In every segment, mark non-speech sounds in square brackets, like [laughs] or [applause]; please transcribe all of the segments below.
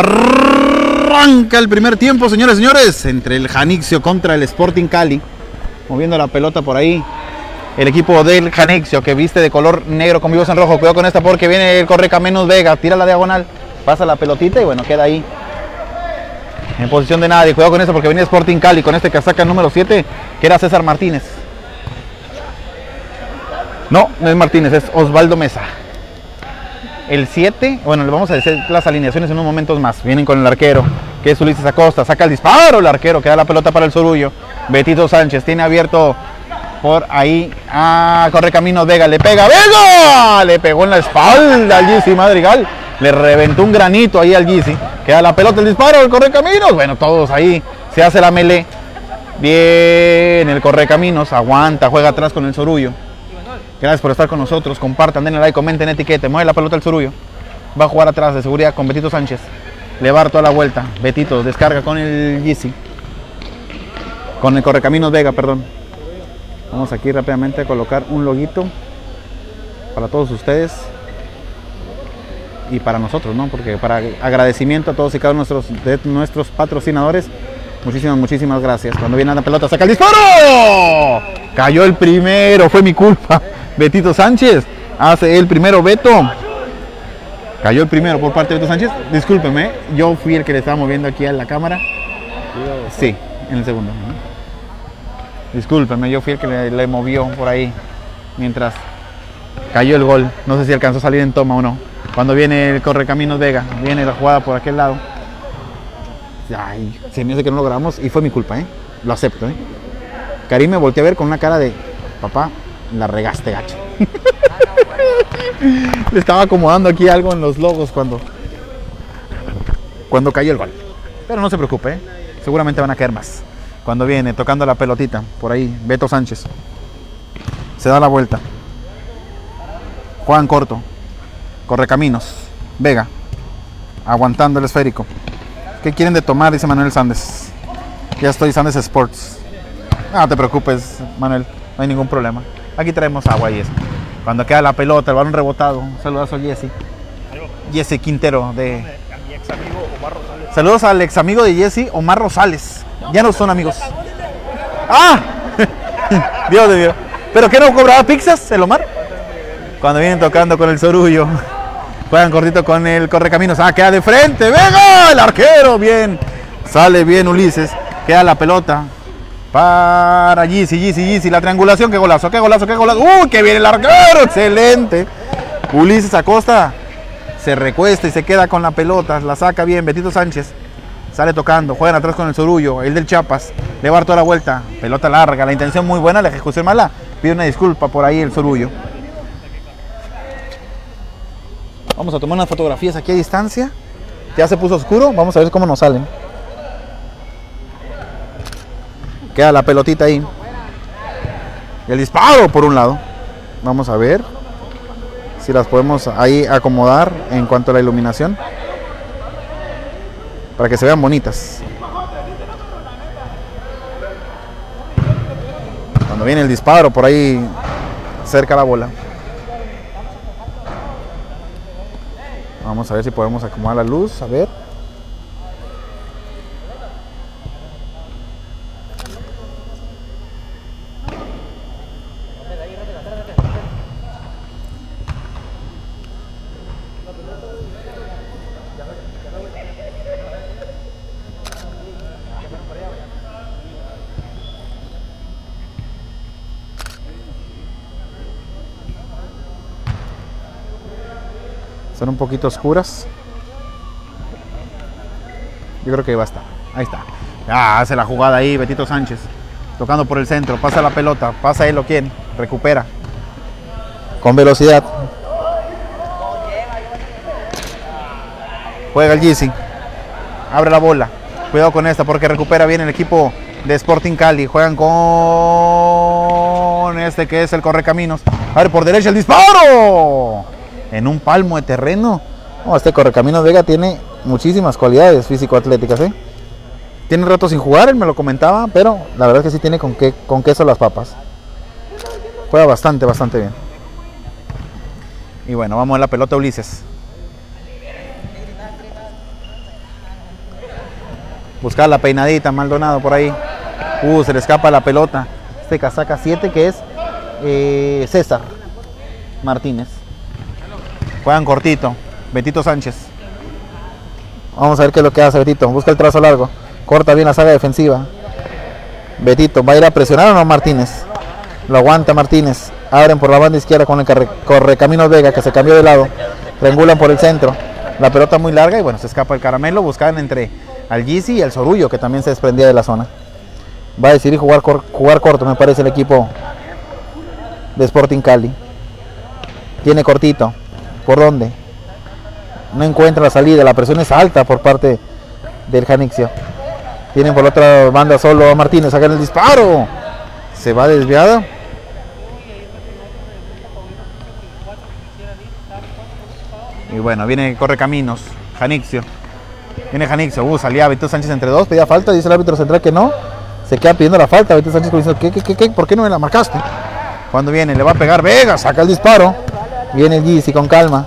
Arranca el primer tiempo, señores señores, entre el Janixio contra el Sporting Cali. Moviendo la pelota por ahí. El equipo del Janixio que viste de color negro con vivos en rojo. Cuidado con esta porque viene el Correcaminos Vega. Tira la diagonal. Pasa la pelotita y bueno, queda ahí. En posición de nadie. Cuidado con eso porque venía Sporting Cali con este que saca el número 7, que era César Martínez. No, no es Martínez, es Osvaldo Mesa. El 7, bueno, le vamos a decir las alineaciones en unos momentos más. Vienen con el arquero, que es Ulises Acosta. Saca el disparo el arquero, que da la pelota para el Sorullo. Betito Sánchez tiene abierto por ahí. Ah, corre camino Vega, le pega. ¡Vega! Le pegó en la espalda al Gizzi Madrigal. Le reventó un granito ahí al Gizzi. Queda la pelota, el disparo, el corre caminos. Bueno, todos ahí. Se hace la melee. Bien, el corre caminos. Aguanta, juega atrás con el Sorullo. Gracias por estar con nosotros. Compartan, denle like, comenten, etiquete. Mueve la pelota al Sorullo. Va a jugar atrás de seguridad con Betito Sánchez. Le va a dar toda la vuelta. Betito descarga con el Gizzi. Con el Correcaminos Vega, perdón. Vamos aquí rápidamente a colocar un loguito para todos ustedes y para nosotros, ¿no? Porque para agradecimiento a todos y cada uno de nuestros patrocinadores, muchísimas, muchísimas gracias. Cuando viene la pelota, saca el disparo. Cayó el primero, fue mi culpa. [laughs] Betito Sánchez hace el primero, Beto. Cayó el primero por parte de Beto Sánchez. Discúlpeme, yo fui el que le estaba moviendo aquí a la cámara. Sí, en el segundo. Discúlpeme, yo fui el que le, le movió por ahí mientras cayó el gol. No sé si alcanzó a salir en toma o no. Cuando viene el Correcaminos Vega, viene la jugada por aquel lado. Ay, se me hace que no logramos y fue mi culpa, ¿eh? Lo acepto, ¿eh? Karim me volteó a ver con una cara de, papá, la regaste gacho. [laughs] Le estaba acomodando aquí algo en los logos cuando, cuando cayó el gol. Pero no se preocupe, ¿eh? seguramente van a caer más. Cuando viene tocando la pelotita, por ahí, Beto Sánchez. Se da la vuelta. Juan Corto. Correcaminos. Vega. Aguantando el esférico. ¿Qué quieren de tomar? Dice Manuel Sandes. Ya estoy Sandes Sports. No te preocupes, Manuel. No hay ningún problema. Aquí traemos agua y eso. Cuando queda la pelota, el balón rebotado. Un saludazo a Jesse. Jesse Quintero de. Saludos al ex amigo de Jesse, Omar Rosales. Ya no son amigos. ¡Ah! [laughs] Dios de Dios. ¿Pero qué no cobraba pizzas el Omar? Cuando vienen tocando con el Sorullo. Juegan cortito con el Correcaminos. Ah, queda de frente. ¡Venga! El arquero. Bien. Sale bien Ulises. Queda la pelota. Para Gizzi, Gizzi, Gizzi. La triangulación. ¡Qué golazo! ¡Qué golazo! ¡Qué golazo! ¡Uy! ¡Qué bien el arquero! ¡Excelente! Ulises Acosta se recuesta y se queda con la pelota. La saca bien. Betito Sánchez. Sale tocando. Juegan atrás con el Sorullo. El del Chiapas. Le va toda la vuelta. Pelota larga. La intención muy buena. La ejecución mala. Pide una disculpa por ahí el Sorullo. Vamos a tomar unas fotografías aquí a distancia. Ya se puso oscuro. Vamos a ver cómo nos salen. Queda la pelotita ahí. El disparo por un lado. Vamos a ver si las podemos ahí acomodar en cuanto a la iluminación. Para que se vean bonitas. Cuando viene el disparo por ahí cerca la bola. Vamos a ver si podemos acomodar la luz, a ver. Son un poquito oscuras. Yo creo que va a estar. Ahí está. Ah, hace la jugada ahí, Betito Sánchez. Tocando por el centro. Pasa la pelota. Pasa él o quien. Recupera. Con velocidad. Juega el Gizzi. Abre la bola. Cuidado con esta porque recupera bien el equipo de Sporting Cali. Juegan con este que es el Correcaminos. A ver, por derecha el disparo en un palmo de terreno. No, este Correcaminos Vega tiene muchísimas cualidades físico-atléticas. ¿eh? Tiene rato sin jugar, él me lo comentaba, pero la verdad es que sí tiene con, qué, con queso las papas. Juega bastante, bastante bien. Y bueno, vamos a la pelota Ulises. Buscar la peinadita, Maldonado por ahí. Uh, se le escapa la pelota. Este casaca 7 que es eh, César Martínez. Juegan cortito. Betito Sánchez. Vamos a ver qué es lo que hace Betito. Busca el trazo largo. Corta bien la saga defensiva. Betito, ¿va a ir a presionar o no Martínez? Lo aguanta Martínez. Abren por la banda izquierda con el correcamino Vega que se cambió de lado. Triangulan por el centro. La pelota muy larga y bueno, se escapa el caramelo. Buscaban entre al Gizzi y el Sorullo que también se desprendía de la zona. Va a decidir jugar, jugar corto, me parece, el equipo de Sporting Cali. Tiene cortito. ¿Por dónde? No encuentra la salida. La presión es alta por parte del Janixio. Tienen por la otra banda solo a Martínez. Sacan el disparo. Se va desviada. Y bueno, viene corre caminos. Janixio. Viene Janixio. Uh, salía Beto Sánchez entre dos. Pedía falta. Dice el árbitro central que no. Se queda pidiendo la falta. Beto Sánchez diciendo, ¿qué, qué, qué, ¿por qué no me la marcaste? Cuando viene, le va a pegar Vega. Saca el disparo. Viene el Gizzi con calma.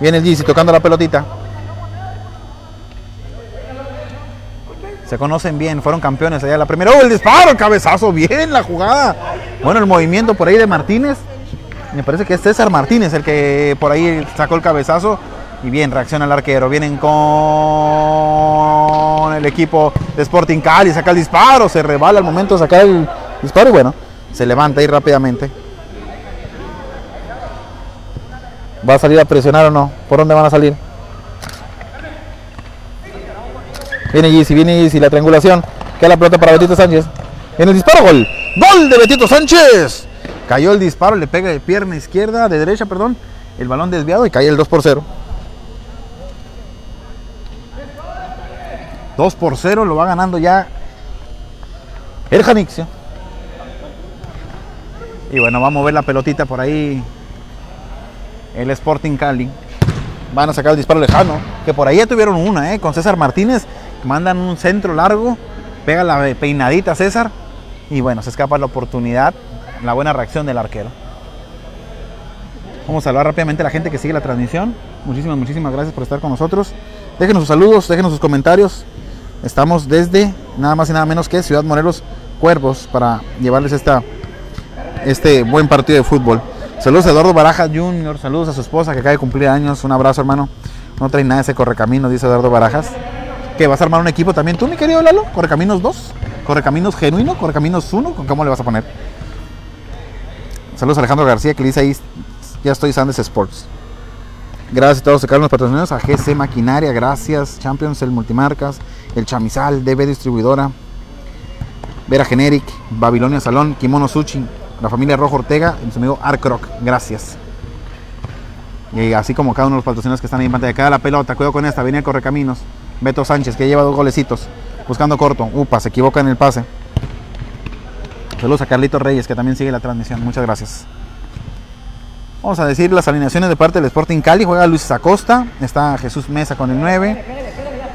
Viene el Gizzi tocando la pelotita. Se conocen bien, fueron campeones allá la primera. ¡Oh, el disparo! Cabezazo, bien la jugada. Bueno, el movimiento por ahí de Martínez. Me parece que es César Martínez el que por ahí sacó el cabezazo. Y bien, reacciona el arquero. Vienen con el equipo de Sporting Cali. Saca el disparo. Se rebala al momento de sacar el disparo. Y bueno, se levanta ahí rápidamente. ¿Va a salir a presionar o no? ¿Por dónde van a salir? Viene Gizzi, viene Gizzi, la triangulación. Queda la pelota para Betito Sánchez. En el disparo, gol. Gol de Betito Sánchez. Cayó el disparo, le pega de pierna izquierda, de derecha, perdón. El balón desviado y cae el 2 por 0. 2 por 0 lo va ganando ya el Janixio. Y bueno, va a mover la pelotita por ahí el Sporting Cali. Van a sacar el disparo lejano. Que por ahí ya tuvieron una, ¿eh? Con César Martínez. Mandan un centro largo. Pega la peinadita César. Y bueno, se escapa la oportunidad. La buena reacción del arquero. Vamos a saludar rápidamente a la gente que sigue la transmisión. Muchísimas, muchísimas gracias por estar con nosotros. Déjenos sus saludos, déjenos sus comentarios. Estamos desde nada más y nada menos que Ciudad Morelos Cuervos para llevarles esta, este buen partido de fútbol. Saludos a Eduardo Barajas Jr., saludos a su esposa que acaba de cumplir años, un abrazo hermano. No trae nada ese correcaminos, dice Eduardo Barajas. ¿Que vas a armar un equipo también tú, mi querido Lalo? ¿Correcaminos 2? ¿Correcaminos genuino? ¿Correcaminos 1? ¿Cómo le vas a poner? Saludos a Alejandro García que dice ahí, ya estoy Sandes Sports. Gracias a todos los los patrocinadores, a GC Maquinaria, gracias, Champions, el Multimarcas, el Chamizal, DB Distribuidora, Vera Generic, Babilonia Salón, Kimono Sushi, la familia Rojo Ortega y su amigo Arcroc. Gracias. Y así como cada uno de los patrocinadores que están ahí en pantalla. Cada la pelota, cuidado con esta, viene el Correcaminos. Beto Sánchez, que lleva dos golecitos. Buscando corto. Upa, se equivoca en el pase. Saludos a Carlitos Reyes, que también sigue la transmisión. Muchas gracias. Vamos a decir las alineaciones de parte del Sporting Cali. Juega Luis Acosta. Está Jesús Mesa con el 9.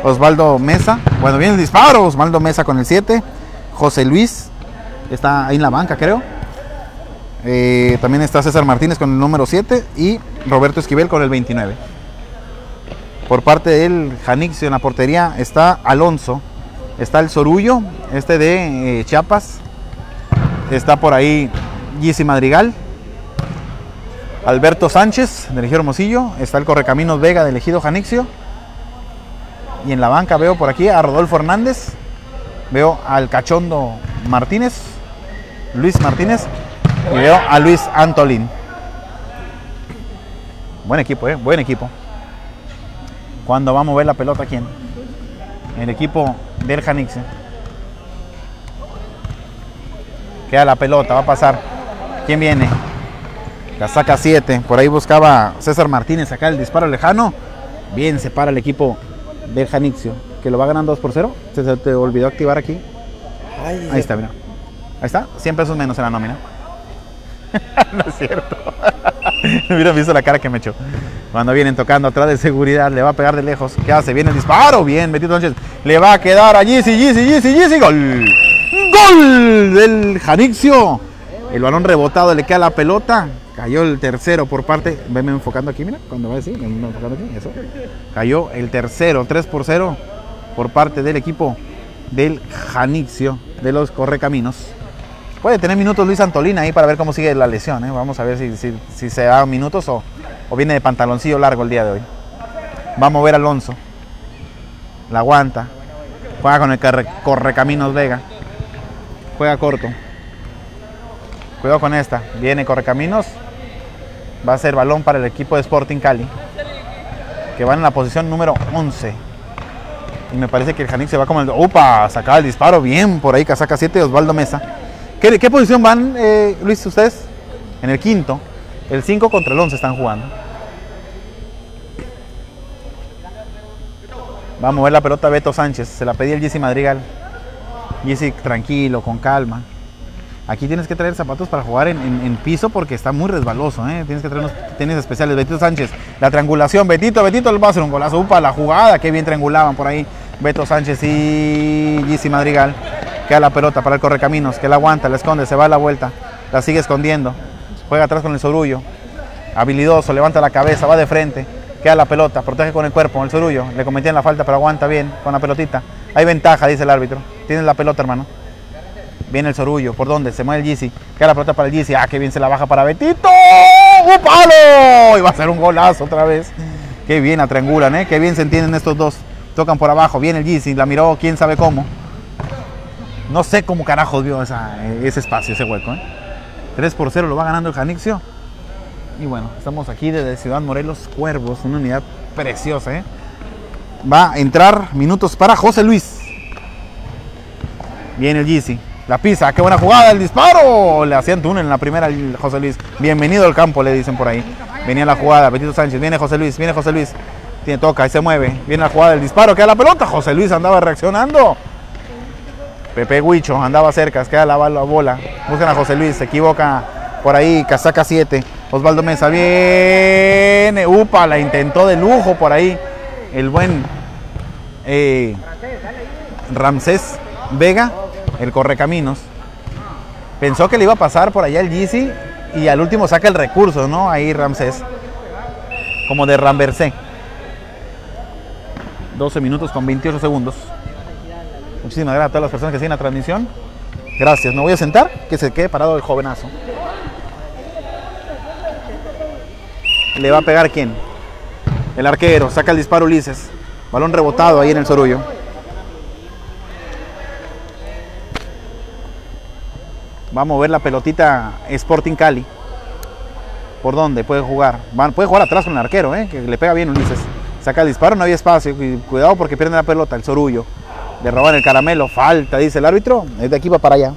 Osvaldo Mesa. Bueno, viene el disparo. Osvaldo Mesa con el 7. José Luis. Está ahí en la banca, creo. Eh, también está César Martínez con el número 7 y Roberto Esquivel con el 29. Por parte del Janixio en la portería está Alonso, está el Sorullo, este de eh, Chiapas, está por ahí Gisi Madrigal, Alberto Sánchez del Ejido Hermosillo, está el Correcaminos Vega del Ejido Janixio y en la banca veo por aquí a Rodolfo Hernández, veo al Cachondo Martínez, Luis Martínez y veo a Luis Antolín. Buen equipo, ¿eh? Buen equipo. Cuando va a mover la pelota, ¿quién? El equipo del Janixe. Queda la pelota, va a pasar. ¿Quién viene? La saca 7. Por ahí buscaba César Martínez acá el disparo lejano. Bien, se para el equipo del Janixio. Que lo va ganando 2 por 0. Se te olvidó activar aquí. Ahí está, mira. Ahí está. 100 pesos menos en la nómina. [laughs] no es cierto. [laughs] Hubieran visto la cara que me echó. Cuando vienen tocando atrás de seguridad, le va a pegar de lejos. ¿Qué hace? Viene el disparo. Bien, Betito Sánchez. Le va a quedar a Gizzy, Gizzy, Gizzy, Gizzy. Gol. Gol del Janixio. El balón rebotado le queda la pelota. Cayó el tercero por parte. Venme enfocando aquí, mira. Cuando va así, me enfocando aquí. Eso. Cayó el tercero, 3 por 0. por parte del equipo del Janixio de los Correcaminos. Puede tener minutos Luis Antolina ahí para ver cómo sigue la lesión. ¿eh? Vamos a ver si, se da minutos o, o, viene de pantaloncillo largo el día de hoy. Va a mover Alonso. La aguanta. Juega con el Correcaminos Vega. Juega corto. Cuidado con esta. Viene Correcaminos. Va a ser balón para el equipo de Sporting Cali. Que van en la posición número 11. Y me parece que el Janix se va como el. ¡Upa! Sacaba el disparo bien por ahí. Casaca 7 Osvaldo Mesa. ¿Qué, posición van, eh, Luis, ustedes? En el quinto. El 5 contra el 11 están jugando. Va a mover la pelota Beto Sánchez. Se la pedí el Jesse Madrigal. Jesse tranquilo, con calma. Aquí tienes que traer zapatos para jugar en, piso porque está muy resbaloso. ¿eh? Tienes que traer unos tenis especiales. Betito Sánchez, la triangulación. Betito, Betito va a hacer un golazo. Upa, la jugada. Qué bien triangulaban por ahí. Beto Sánchez y Jesse Madrigal. Queda la pelota para el correcaminos, que la aguanta, la esconde, se va a la vuelta, la sigue escondiendo. Juega atrás con el sorullo. Habilidoso, levanta la cabeza, va de frente. Queda la pelota, protege con el cuerpo, el sorullo. Le cometían la falta, pero aguanta bien con la pelotita. Hay ventaja, dice el árbitro. Tienes la pelota, hermano. Viene el sorullo. ¿Por dónde? Se mueve el Yeezy. Queda la pelota para el Yeezy. Ah, qué bien se la baja para Betito. ¡Un palo! Y va a ser un golazo otra vez. Qué bien, triangulan, ¿eh? Qué bien se entienden estos dos. Tocan por abajo. Viene el Yeezy. La miró, quién sabe cómo. No sé cómo carajos vio ese espacio, ese hueco. 3 ¿eh? por 0 lo va ganando el Janixio. Y bueno, estamos aquí desde Ciudad Morelos Cuervos, una unidad preciosa. ¿eh? Va a entrar minutos para José Luis. Viene el Yeezy. La pisa, qué buena jugada, el disparo. Le hacían túnel en la primera José Luis. Bienvenido al campo, le dicen por ahí. Venía la jugada, Betito Sánchez. Viene José Luis, viene José Luis. Tiene toca y se mueve. Viene la jugada del disparo, queda la pelota. José Luis andaba reaccionando. Pepe Huicho andaba cerca, queda la, bola. Buscan a José Luis, se equivoca por ahí, casaca 7. Osvaldo Mesa viene, upa, la intentó de lujo por ahí. El buen eh, Ramsés Vega, el correcaminos. Pensó que le iba a pasar por allá el Yeezy y al último saca el recurso, ¿no? Ahí Ramsés. Como de Ramversé. 12 minutos con 28 segundos. Muchísimas gracias a todas las personas que siguen la transmisión. Gracias. Me voy a sentar, que se quede parado el jovenazo. ¿Le va a pegar quién? El arquero. Saca el disparo Ulises. Balón rebotado ahí en el sorullo. Va a mover la pelotita Sporting Cali. ¿Por dónde puede jugar? puede jugar atrás con el arquero, ¿eh? que le pega bien Ulises. Saca el disparo, no había espacio. Cuidado porque pierde la pelota, el sorullo. Le roban el caramelo, falta, dice el árbitro. Es de aquí para allá.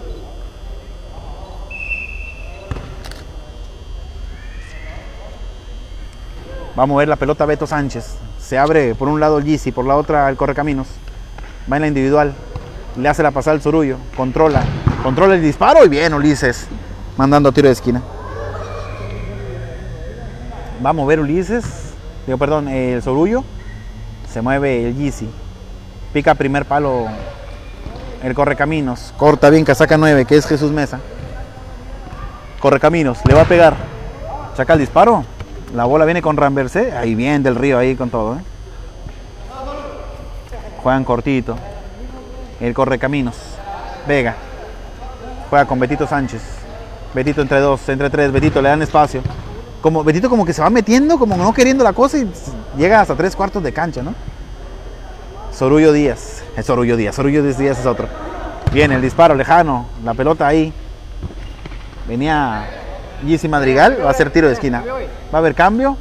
Va a mover la pelota Beto Sánchez. Se abre por un lado el Yeezy, por la otra el Correcaminos. Va en la individual. Le hace la pasada al Sorullo. Controla. Controla el disparo y bien Ulises. Mandando tiro de esquina. Va a mover Ulises. Digo, perdón, el Sorullo. Se mueve el Yeezy. Pica primer palo el Correcaminos. Corta bien, casaca 9, que es Jesús Mesa. Correcaminos, le va a pegar. Saca el disparo. La bola viene con Ramversé. Ahí bien del río, ahí con todo. ¿eh? Juegan cortito. El Correcaminos. Vega. Juega con Betito Sánchez. Betito entre dos, entre tres. Betito le dan espacio. Como, Betito como que se va metiendo, como no queriendo la cosa y llega hasta tres cuartos de cancha, ¿no? Sorullo Díaz. Es Sorullo Díaz. Sorullo Díaz es otro. Viene el disparo lejano. La pelota ahí. Venía Gizzy Madrigal. Va a hacer tiro de esquina. Va a haber cambio.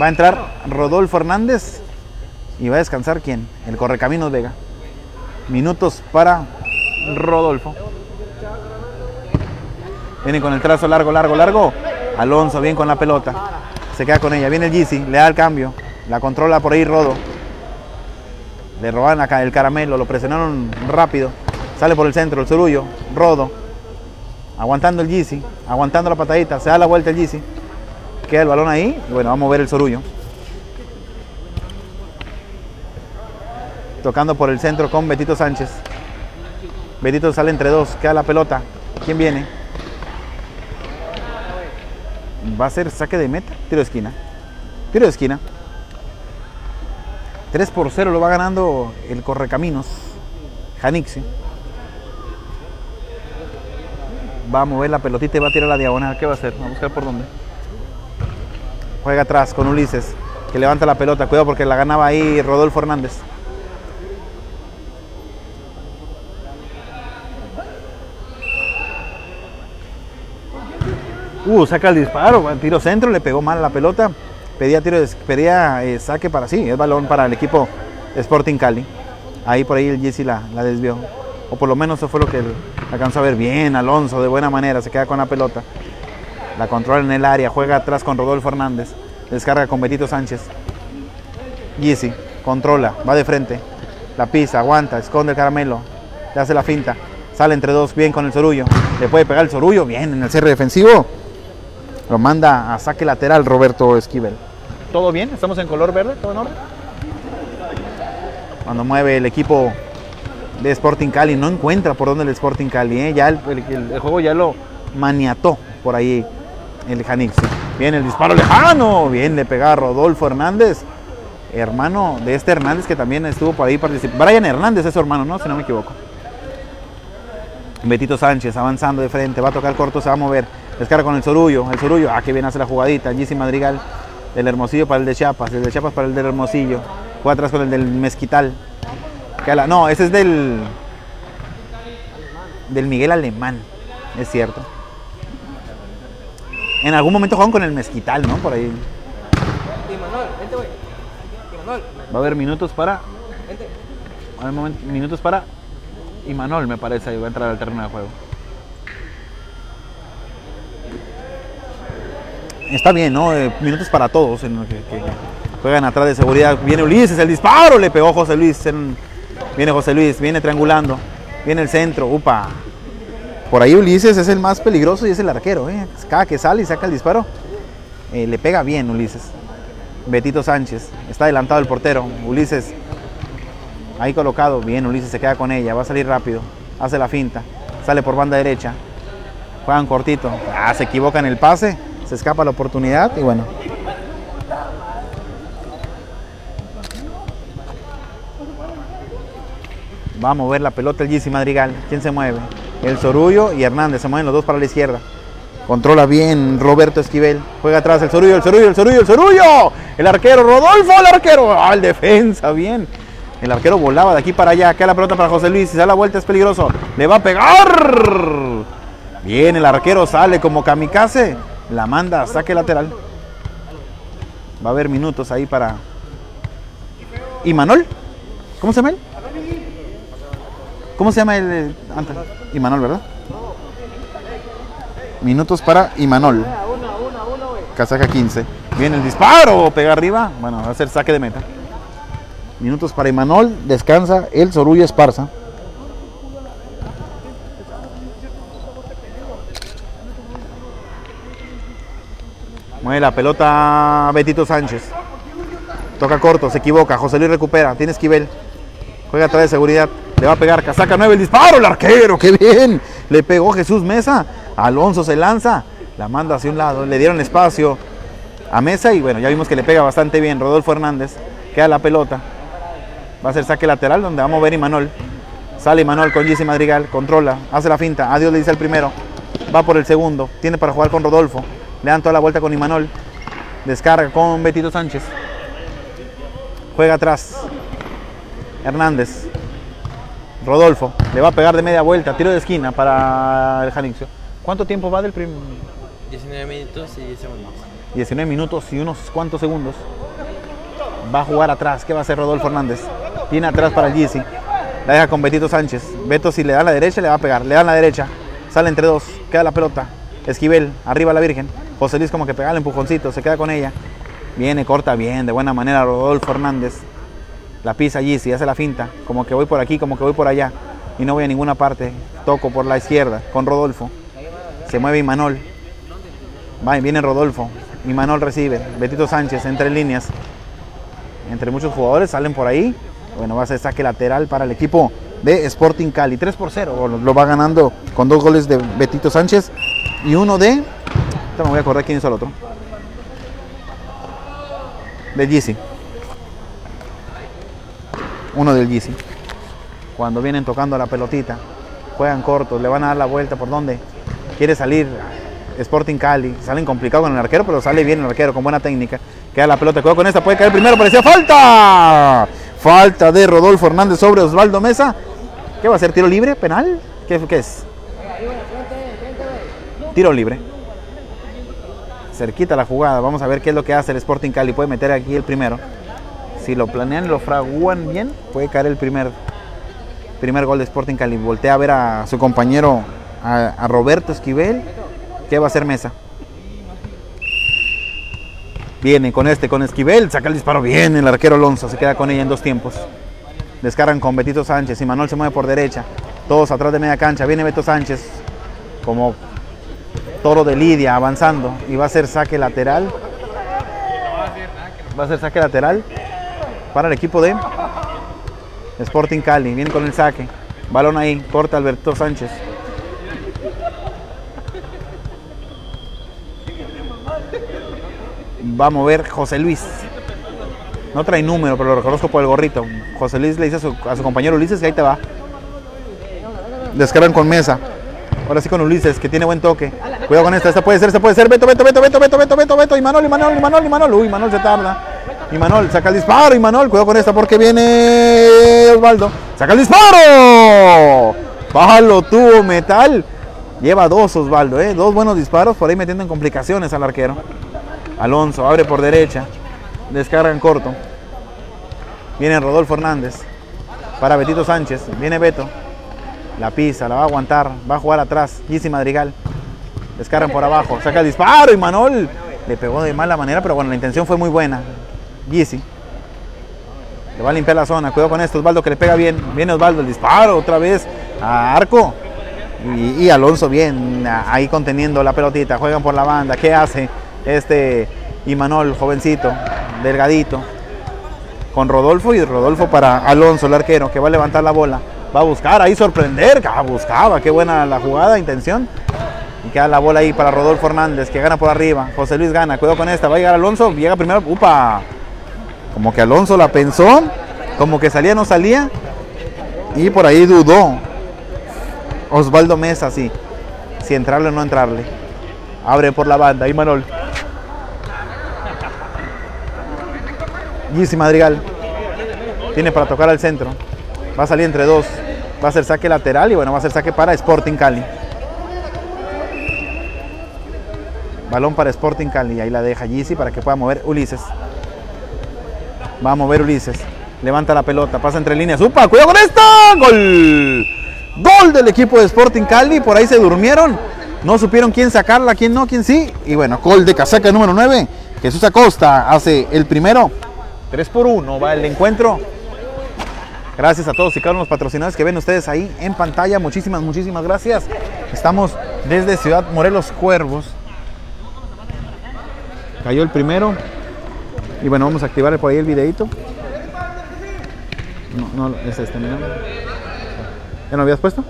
Va a entrar Rodolfo Hernández. Y va a descansar quién? El Correcaminos Vega. Minutos para Rodolfo. Viene con el trazo largo, largo, largo. Alonso bien con la pelota. Se queda con ella. Viene el Gizzy. Le da el cambio. La controla por ahí Rodo. Le roban acá el caramelo, lo presionaron rápido. Sale por el centro, el surullo, rodo. Aguantando el Yeezy, aguantando la patadita. Se da la vuelta el Yeezy. Queda el balón ahí bueno, vamos a mover el sorullo. Tocando por el centro con Betito Sánchez. Betito sale entre dos, queda la pelota. ¿Quién viene? Va a ser saque de meta, tiro de esquina. Tiro de esquina. 3 por 0 lo va ganando el Correcaminos. Janixi. Va a mover la pelotita y va a tirar la diagonal. ¿Qué va a hacer? Va a buscar por dónde. Juega atrás con Ulises, que levanta la pelota. Cuidado porque la ganaba ahí Rodolfo Hernández. Uh, saca el disparo, tiro centro, le pegó mal la pelota. Pedía tiro, pedía eh, saque para sí, es balón para el equipo Sporting Cali. Ahí por ahí el Jesse la, desvió. O por lo menos eso fue lo que alcanzó a ver bien. Alonso de buena manera, se queda con la pelota. La controla en el área, juega atrás con Rodolfo Hernández. Descarga con Betito Sánchez. Jesse controla, va de frente. La pisa, aguanta, esconde el caramelo. Le hace la finta. Sale entre dos, bien con el Sorullo. Le puede pegar el Sorullo, bien en el cierre defensivo. Lo manda a saque lateral Roberto Esquivel. ¿Todo bien? ¿Estamos en color verde? ¿Todo en orden? Cuando mueve el equipo de Sporting Cali, no encuentra por dónde el Sporting Cali. ¿eh? Ya el, el- el juego ya lo maniató por ahí el Janix. Bien el disparo lejano. Bien le pega a Rodolfo Hernández. Hermano de este Hernández que también estuvo por ahí participando. Brian Hernández es su hermano, ¿no? Si no me equivoco. Betito Sánchez avanzando de frente, va a tocar corto, se va a mover. Descarga con el Sorullo, el Sorullo, ah, que bien hace la jugadita. Jesse Madrigal, del Hermosillo para el de Chiapas, el de Chiapas para el del Hermosillo. Juega atrás con el del Mezquital. No, ese es del. del Miguel Alemán, es cierto. En algún momento juegan con el Mezquital, ¿no? Por ahí. Va a haber minutos para. Va a haber minutos para Imanol, me parece, ahí va a entrar al terreno de juego. Está bien, ¿no? Eh, minutos para todos en que, juegan atrás de seguridad. Viene Ulises, el disparo, le pegó José Luis. en- Viene José Luis, viene triangulando. Viene el centro, upa. Por ahí Ulises es el más peligroso y es el arquero, ¿eh? Cada que sale y saca el disparo, eh, le pega bien Ulises. Betito Sánchez, está adelantado el portero. Ulises Ahí colocado, bien, Ulises se queda con ella, va a salir rápido, hace la finta, sale por banda derecha, juegan cortito, ah, se equivoca en el pase, se escapa la oportunidad y bueno. Va a mover la pelota el Gizzy Madrigal. ¿Quién se mueve? El Sorullo y Hernández. Se mueven los dos para la izquierda. Controla bien Roberto Esquivel. Juega atrás el Sorullo, el Sorullo, el Sorullo, el Sorullo. El arquero Rodolfo, el arquero. Ah, el defensa, bien. El arquero volaba de aquí para allá. Queda la pelota para José Luis. Si da la vuelta es peligroso. Le va a pegar. Bien, el arquero sale como kamikaze. La manda a saque lateral. Va a haber minutos ahí para. ¿Imanol? ¿Cómo se llama él? ¿Cómo se llama el eh, antes? Imanol, ¿verdad? Minutos para Imanol. Casaca 15. Viene el disparo, pega arriba. Bueno, va a ser saque de meta. Minutos para Imanol. Descansa el Sorullo Esparza. Mueve la pelota Betito Sánchez. Toca corto, se equivoca. José Luis recupera. Tiene Esquivel. Juega atrás de seguridad. Le va a pegar. Casaca 9. El disparo. El arquero. ¡Qué bien! Le pegó Jesús Mesa. Alonso se lanza. La manda hacia un lado. Le dieron espacio a Mesa. Y bueno, ya vimos que le pega bastante bien. Rodolfo Hernández. Queda la pelota. Va a ser saque lateral donde va a mover Imanol. Sale Imanol con Jesse Madrigal. Controla. Hace la finta. Adiós le dice el primero. Va por el segundo. Tiene para jugar con Rodolfo. Le dan toda la vuelta con Imanol. Descarga con Betito Sánchez. Juega atrás. Hernández. Rodolfo. Le va a pegar de media vuelta. Tiro de esquina para el Janixio. ¿Cuánto tiempo va del primer? 19 minutos y 10 segundos. 19 minutos y unos cuantos segundos. Va a jugar atrás. ¿Qué va a hacer Rodolfo Hernández? Tiene atrás para el Jesse. La deja con Betito Sánchez. Beto si le da la derecha le va a pegar. Le dan la derecha. Sale entre dos. Queda la pelota. Esquivel. Arriba la Virgen. José Luis como que pega el empujoncito. Se queda con ella. Viene, corta bien. De buena manera Rodolfo Hernández. La pisa Jesse. Hace la finta. Como que voy por aquí, como que voy por allá. Y no voy a ninguna parte. Toco por la izquierda con Rodolfo. Se mueve Imanol. Va, viene Rodolfo. Imanol recibe. Betito Sánchez entre líneas. Entre muchos jugadores salen por ahí. Bueno, va a ser saque lateral para el equipo de Sporting Cali. 3 por 0. Lo, lo va ganando con dos goles de Betito Sánchez y uno de. Me voy a acordar quién hizo el otro. De Gizzy. uno del GC. Cuando vienen tocando la pelotita, juegan cortos, le van a dar la vuelta por donde quiere salir Sporting Cali. Salen complicado con el arquero, pero sale bien el arquero con buena técnica. Queda la pelota, cuidado con esta, puede caer primero, parecía falta. Falta de Rodolfo Hernández sobre Osvaldo Mesa. ¿Qué va a ser? ¿Tiro libre? ¿Penal? ¿Qué, qué es? Tiro libre. Cerquita la jugada. Vamos a ver qué es lo que hace el Sporting Cali. Puede meter aquí el primero. Si lo planean y lo fraguan bien, puede caer el primer, primer gol de Sporting Cali. Voltea a ver a su compañero, a, Roberto Esquivel. ¿Qué va a hacer Mesa? Viene con este, con Esquivel, saca el disparo bien, el arquero Alonso se queda con ella en dos tiempos. Descargan con Betito Sánchez y Manuel se mueve por derecha. Todos atrás de media cancha. Viene Beto Sánchez como toro de Lidia avanzando y va a ser saque lateral. Va a ser saque lateral para el equipo de Sporting Cali. Viene con el saque. Balón ahí, corta Alberto Sánchez. Va a mover José Luis. No trae número, pero lo reconozco por el gorrito. José Luis le dice a su, a su compañero Ulises que ahí te va. Descargan con mesa. Ahora sí con Ulises, que tiene buen toque. Cuidado con esta, esta puede ser, esta puede ser. Beto, Beto, Beto, Beto, Beto, Beto, Beto, Beto. Y Manol, y Manol, y Manol, y Manol. Uy, Manol se tarda. Y Manol saca el disparo. Y Manol, cuidado con esta porque viene Osvaldo. Saca el disparo. Palo, tuvo metal. Lleva dos Osvaldo, ¿eh? dos buenos disparos. Por ahí metiendo en complicaciones al arquero. Alonso abre por derecha. Descarga en corto. Viene Rodolfo Hernández. Para Betito Sánchez. Viene Beto. La pisa, la va a aguantar. Va a jugar atrás. Gizzy Madrigal. Descargan por abajo. Saca el disparo y Manol le pegó de mala manera, pero bueno, la intención fue muy buena. Gizzy. Le va a limpiar la zona. Cuidado con esto. Osvaldo que le pega bien. Viene Osvaldo. El disparo otra vez a Arco. Y, y Alonso bien ahí conteniendo la pelotita. Juegan por la banda. ¿Qué hace este Imanol, jovencito, delgadito? Con Rodolfo y Rodolfo para Alonso, el arquero, que va a levantar la bola. Va a buscar ahí sorprender. Ah, buscaba. Qué buena la jugada, intención. Y queda la bola ahí para Rodolfo Hernández, que gana por arriba. José Luis gana. Cuidado con esta. Va a llegar Alonso. Llega primero. ¡Upa! Como que Alonso la pensó. Como que salía, no salía. Y por ahí dudó. Osvaldo Mesa, sí. Si entrarle o no entrarle. Abre por la banda. Ahí Manol. Gizzy Madrigal. Tiene para tocar al centro. Va a salir entre dos. Va a ser saque lateral y bueno, va a ser saque para Sporting Cali. Balón para Sporting Cali. Ahí la deja Gizzy para que pueda mover Ulises. Va a mover Ulises. Levanta la pelota. Pasa entre líneas. ¡Upa! ¡Cuidado con esto! ¡Gol! Gol del equipo de Sporting Cali. Por ahí se durmieron. No supieron quién sacarla, quién no, quién sí. Y bueno, gol de casaca número 9. Jesús Acosta hace el primero. 3 por 1 va el encuentro. Gracias a todos y cada uno los patrocinadores que ven ustedes ahí en pantalla. Muchísimas, muchísimas gracias. Estamos desde Ciudad Morelos Cuervos. Cayó el primero. Y bueno, vamos a activar por ahí el videito. No, no, es este, mira. ¿Ya lo habías puesto?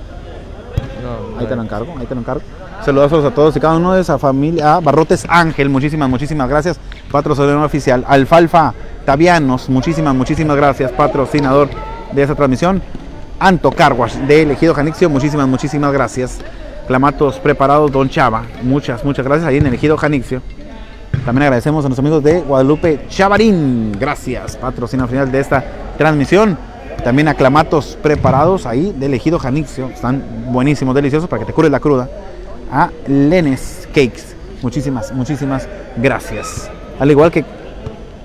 No, Ahí te lo encargo, ahí te lo encargo. Saludos a todos y cada uno de esa familia. Ah, Barrotes Ángel, muchísimas, muchísimas gracias. Patrocinador oficial. Alfalfa Tavianos, muchísimas, muchísimas gracias. Patrocinador de esa transmisión. Anto Carwash de Elegido Janixio, muchísimas, muchísimas gracias. Clamatos preparados, Don Chava, muchas, muchas gracias ahí en Elegido Janixio. También agradecemos a nuestros amigos de Guadalupe Chavarín. Gracias, patrocinador final de esta transmisión. También a clamatos preparados ahí de elegido Janixio. Están buenísimos, deliciosos para que te cures la cruda. A Lenes Cakes. Muchísimas, muchísimas gracias. Al igual que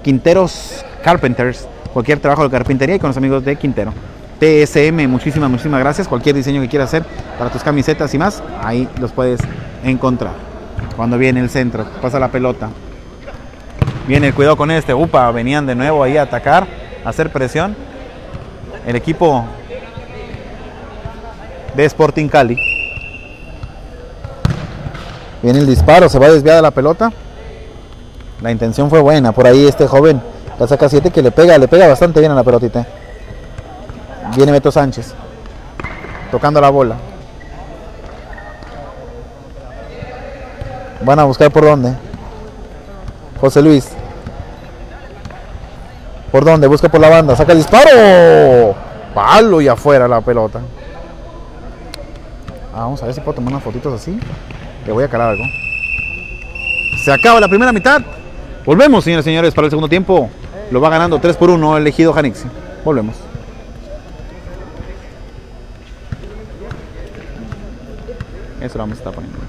Quinteros Carpenters. Cualquier trabajo de carpintería y con los amigos de Quintero. TSM, muchísimas, muchísimas gracias. Cualquier diseño que quieras hacer para tus camisetas y más, ahí los puedes encontrar. Cuando viene el centro, pasa la pelota. Viene el cuidado con este. Upa, venían de nuevo ahí a atacar, a hacer presión. El equipo de Sporting Cali. Viene el disparo, se va desviada la pelota. La intención fue buena. Por ahí este joven la saca 7 que le pega, le pega bastante bien a la pelotita. Viene Beto Sánchez. Tocando la bola. Van a buscar por dónde. José Luis. ¿Por dónde? Busca por la banda. Saca el disparo. Palo y afuera la pelota. Ah, vamos a ver si puedo tomar unas fotitos así. Le voy a calar algo. Se acaba la primera mitad. Volvemos, señores y señores, para el segundo tiempo. Lo va ganando 3 por 1 el elegido Janixi. Volvemos. Eso lo vamos a estar poniendo.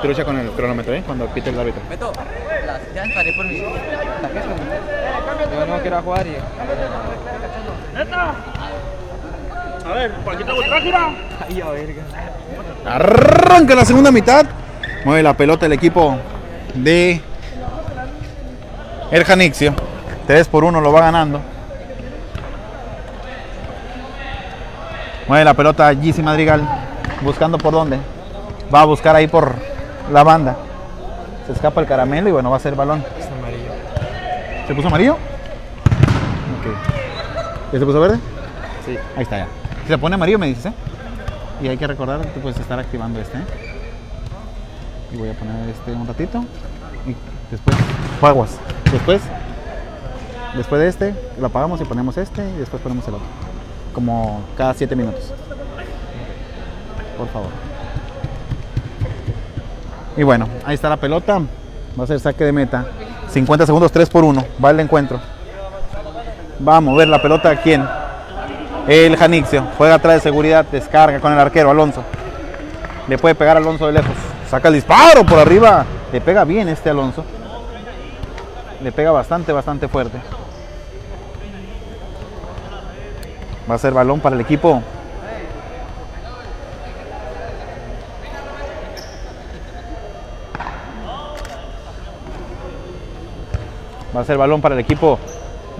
trucha con el cronómetro, ¿eh? Cuando pite el árbitro. Beto, las, ya estaré por mi. ¿Ataques Yo no quiero jugar y. A ver, Paquita Ultrágira. Ay, a verga. Arranca la segunda mitad. Mueve la pelota el equipo de el Janixio. 3 por 1 lo va ganando. Mueve la pelota Gizzy Madrigal. Buscando por dónde. Va a buscar ahí por la banda. Se escapa el caramelo y bueno, va a ser balón. Es amarillo. ¿Se puso amarillo? Ok. ¿Ya se puso verde? Sí. Ahí está ya. Si se pone amarillo me dices, ¿eh? Y hay que recordar que puedes estar activando este. ¿eh? Y voy a poner este un ratito. Y después, aguas. Después, después de este, lo apagamos y ponemos este y después ponemos el otro. Como cada 7 minutos. Por favor. Y bueno, ahí está la pelota. Va a ser saque de meta. 50 segundos, 3 por 1. Va el encuentro. Va a mover la pelota. ¿Quién? El Janixio. Juega atrás de seguridad. Descarga con el arquero Alonso. Le puede pegar Alonso de lejos. Saca el disparo por arriba. Le pega bien este Alonso. Le pega bastante, bastante fuerte. Va a ser balón para el equipo. Va a ser balón para el equipo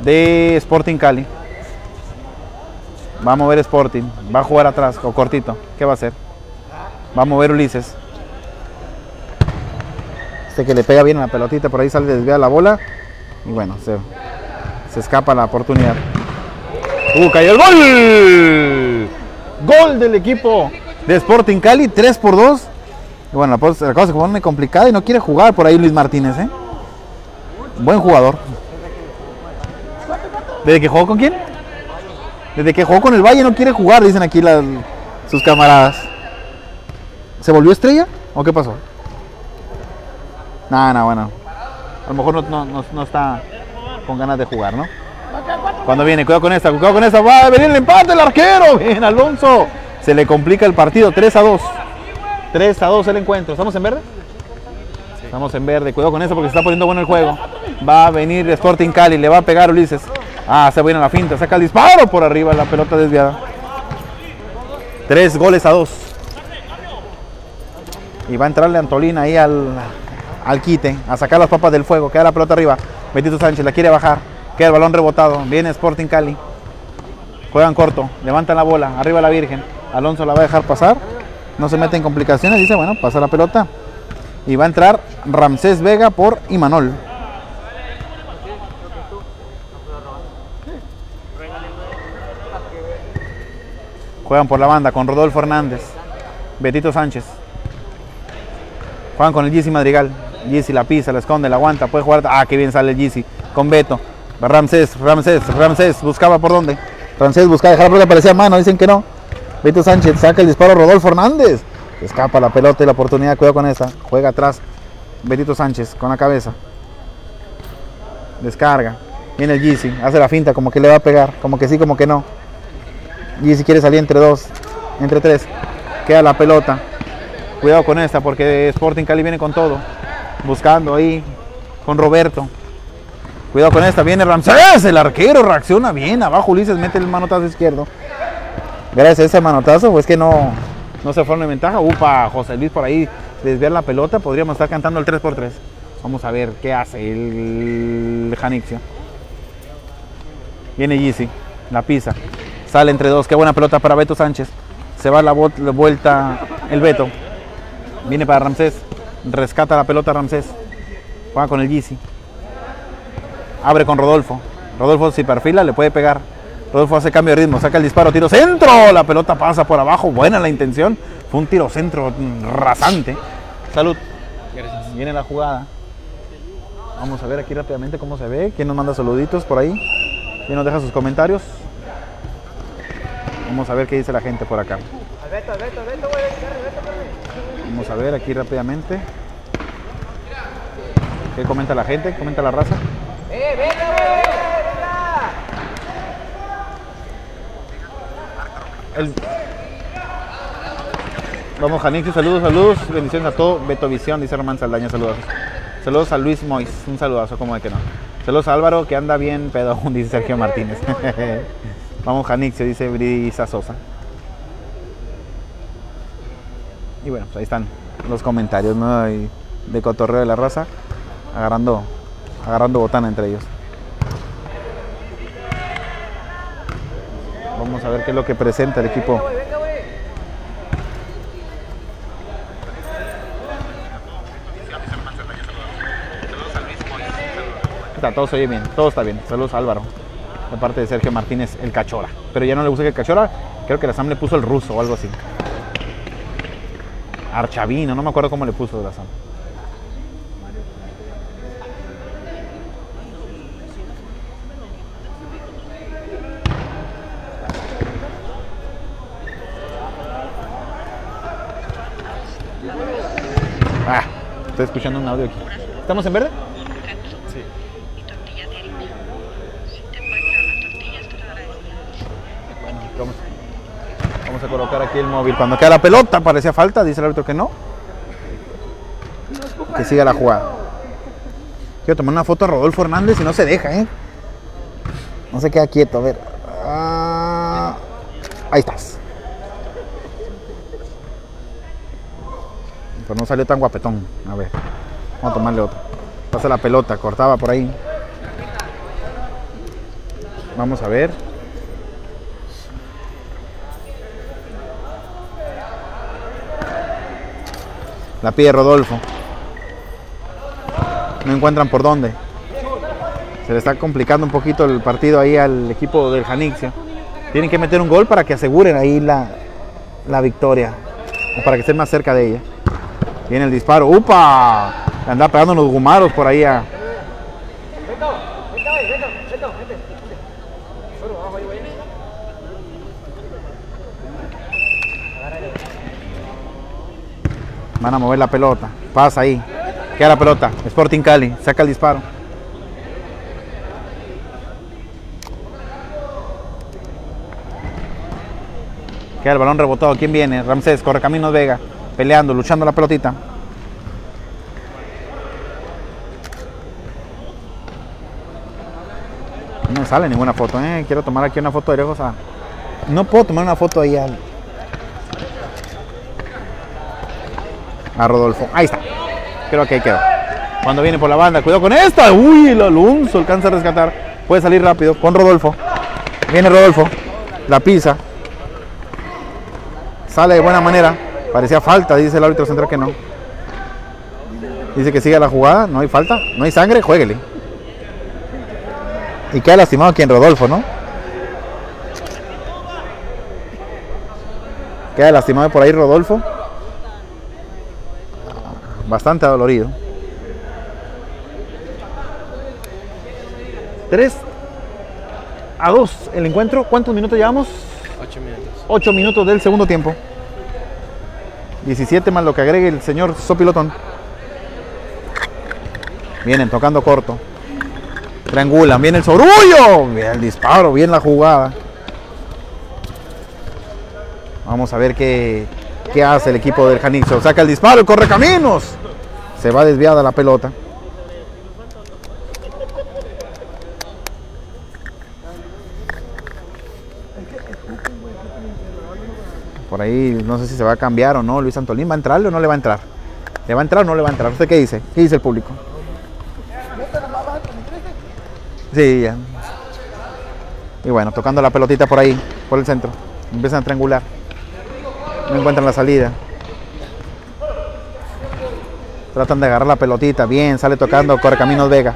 de Sporting Cali. Va a mover Sporting. Va a jugar atrás o cortito. ¿Qué va a hacer? Va a mover Ulises. Este que le pega bien a la pelotita, por ahí sale desviada la bola. Y bueno, se, se escapa la oportunidad. ¡Uh, cayó el gol! Gol del equipo de Sporting Cali, 3 por 2. Y bueno, la cosa se pone complicada y no quiere jugar por ahí Luis Martínez, ¿eh? Buen jugador. ¿Desde que jugó con quién? Desde que jugó con el Valle no quiere jugar, dicen aquí sus camaradas. ¿Se volvió estrella? ¿O qué pasó? No, no, bueno. A lo mejor no, está con ganas de jugar, ¿no? Cuando viene, cuidado con esta, cuidado con esta, va a venir el empate, el arquero. [laughs] Bien, Alonso. Se le complica el partido, 3 a 2. 3 a 2 el encuentro. ¿Estamos en verde? Estamos en verde, cuidado con eso porque se está poniendo bueno el juego. Va a venir Sporting Cali, le va a pegar Ulises. Ah, se viene la finta, saca el disparo por arriba, la pelota desviada. Tres goles a dos. Y va a entrarle Antolina ahí al, al quite, a sacar las papas del fuego. Queda la pelota arriba. Betito Sánchez la quiere bajar. Queda el balón rebotado. Viene Sporting Cali. Juegan corto, levantan la bola, arriba la Virgen. Alonso la va a dejar pasar. No se mete en complicaciones, dice, bueno, pasa la pelota. Y va a entrar Ramsés Vega por Imanol. Juegan por la banda con Rodolfo Hernández, Betito Sánchez. Juegan con el Gizzy Madrigal. Gizzy la pisa, la esconde, la aguanta, puede jugar. Ah, qué bien sale el Gizzy. Con Beto. Ramsés, Ramsés, Ramsés. Buscaba por dónde. Ramsés buscaba dejar la parecía mano, dicen que no. Beto Sánchez saca el disparo Rodolfo Hernández. Escapa la pelota y la oportunidad, cuidado con esa. Juega atrás. Betito Sánchez con la cabeza. Descarga. Viene el Gizzy. Hace la finta como que le va a pegar. Como que sí, como que no. Gizzy quiere salir entre dos. Entre tres. Queda la pelota. Cuidado con esta porque Sporting Cali viene con todo. Buscando ahí con Roberto. Cuidado con esta. Viene Ramsés. El arquero reacciona bien. Abajo Ulises mete el manotazo izquierdo. Gracias a ese manotazo, pues que no, no se fueron en ventaja. Upa, José Luis por ahí desviar la pelota. Podríamos estar cantando el 3 por 3 Vamos a ver qué hace el Janixio. Viene Yeezy, la pisa. Sale entre dos. Qué buena pelota para Beto Sánchez. Se va la, vuelta el Beto. Viene para Ramsés. Rescata la pelota Ramsés. Juega con el Yeezy. Abre con Rodolfo. Rodolfo si perfila le puede pegar. Rodolfo hace cambio de ritmo, saca el disparo, tiro centro. La pelota pasa por abajo. Buena la intención. Fue un tiro centro mm, rasante. Salud. Gracias. Viene la jugada. Vamos a ver aquí rápidamente cómo se ve. ¿Quién nos manda saluditos por ahí? ¿Quién nos deja sus comentarios? Vamos a ver qué dice la gente por acá. Vamos a ver aquí rápidamente. ¿Qué comenta la gente? ¿Comenta la raza? Vamos, Janixi, saludos, saludos. Bendiciones a todo. Betovisión, dice Román Saldaña, saludos. Saludos a Luis Mois, un saludazo, como de que no. Saludos a Álvaro, que anda bien pedo, [laughs] dice Sergio Martínez. [laughs] Vamos, Janixi, dice Brisa Sosa. Y bueno, pues ahí están los comentarios, ¿no? De cotorreo de la raza, agarrando, agarrando botana entre ellos. Vamos a ver qué es lo que presenta el equipo. Todo se oye bien, todo está bien. Saludos Álvaro, de parte de Sergio Martínez, el cachora. Pero ya no le gusta que el cachora, creo que la Sam le puso el ruso o algo así. Archavino, no me acuerdo cómo le puso la Sam. Ah, estoy escuchando un audio aquí. ¿Estamos en verde? y tortilla de harina. Si te encuentran las tortillas, te lo agradecería. Bueno, vamos, vamos a colocar aquí el móvil. Cuando queda la pelota, parecía falta, dice el árbitro que no. Que siga la jugada. Quiero tomar una foto a Rodolfo Hernández y no se deja, ¿eh? No se queda quieto, a ver. Ah, ahí estás. Pues no salió tan guapetón. A ver, vamos a tomarle otro. Pasa la pelota, cortaba por ahí. Vamos a ver. La pide Rodolfo. No encuentran por dónde. Se le está complicando un poquito el partido ahí al equipo del Janixia. Tienen que meter un gol para que aseguren ahí la, la victoria. O para que estén más cerca de ella. Viene el disparo. ¡Upa! Le anda pegando unos gumaros por ahí a. Van a mover la pelota. Pasa ahí. Queda la pelota. Sporting Cali. Saca el disparo. Queda el balón rebotado. ¿Quién viene? Ramsés. Corre Caminos Vega. Peleando, luchando la pelotita. No sale ninguna foto, ¿eh? Quiero tomar aquí una foto de lejos. No puedo tomar una foto ahí al... A Rodolfo. Ahí está. Creo que ahí quedó. Cuando viene por la banda, cuidado con esta. Uy, el Alonso alcanza a rescatar. Puede salir rápido con Rodolfo. Viene Rodolfo. La pisa. Sale de buena manera. Parecía falta, dice el árbitro central que no. Dice que siga la jugada. No hay falta. No hay sangre. Jueguele. Y queda lastimado aquí en Rodolfo, ¿no? Queda lastimado por ahí Rodolfo. Bastante dolorido. 3 a 2 el encuentro. ¿Cuántos minutos llevamos? 8 minutos. 8 minutos del segundo tiempo. 17 más lo que agregue el señor Sopilotón. Vienen tocando corto. Triangulan, viene el sorullo. Bien el disparo, bien la jugada. Vamos a ver qué, qué hace el equipo del Janixo. Saca el disparo, corre caminos. Se va desviada la pelota. Por ahí no sé si se va a cambiar o no. Luis Antolín va a entrarle o no le va a entrar. ¿Le va a entrar o no le va a entrar? ¿Usted qué dice? ¿Qué dice el público? Sí, ya. Y bueno, tocando la pelotita por ahí, por el centro. Empiezan a triangular. No encuentran la salida. Tratan de agarrar la pelotita. Bien, sale tocando Correcaminos Vega.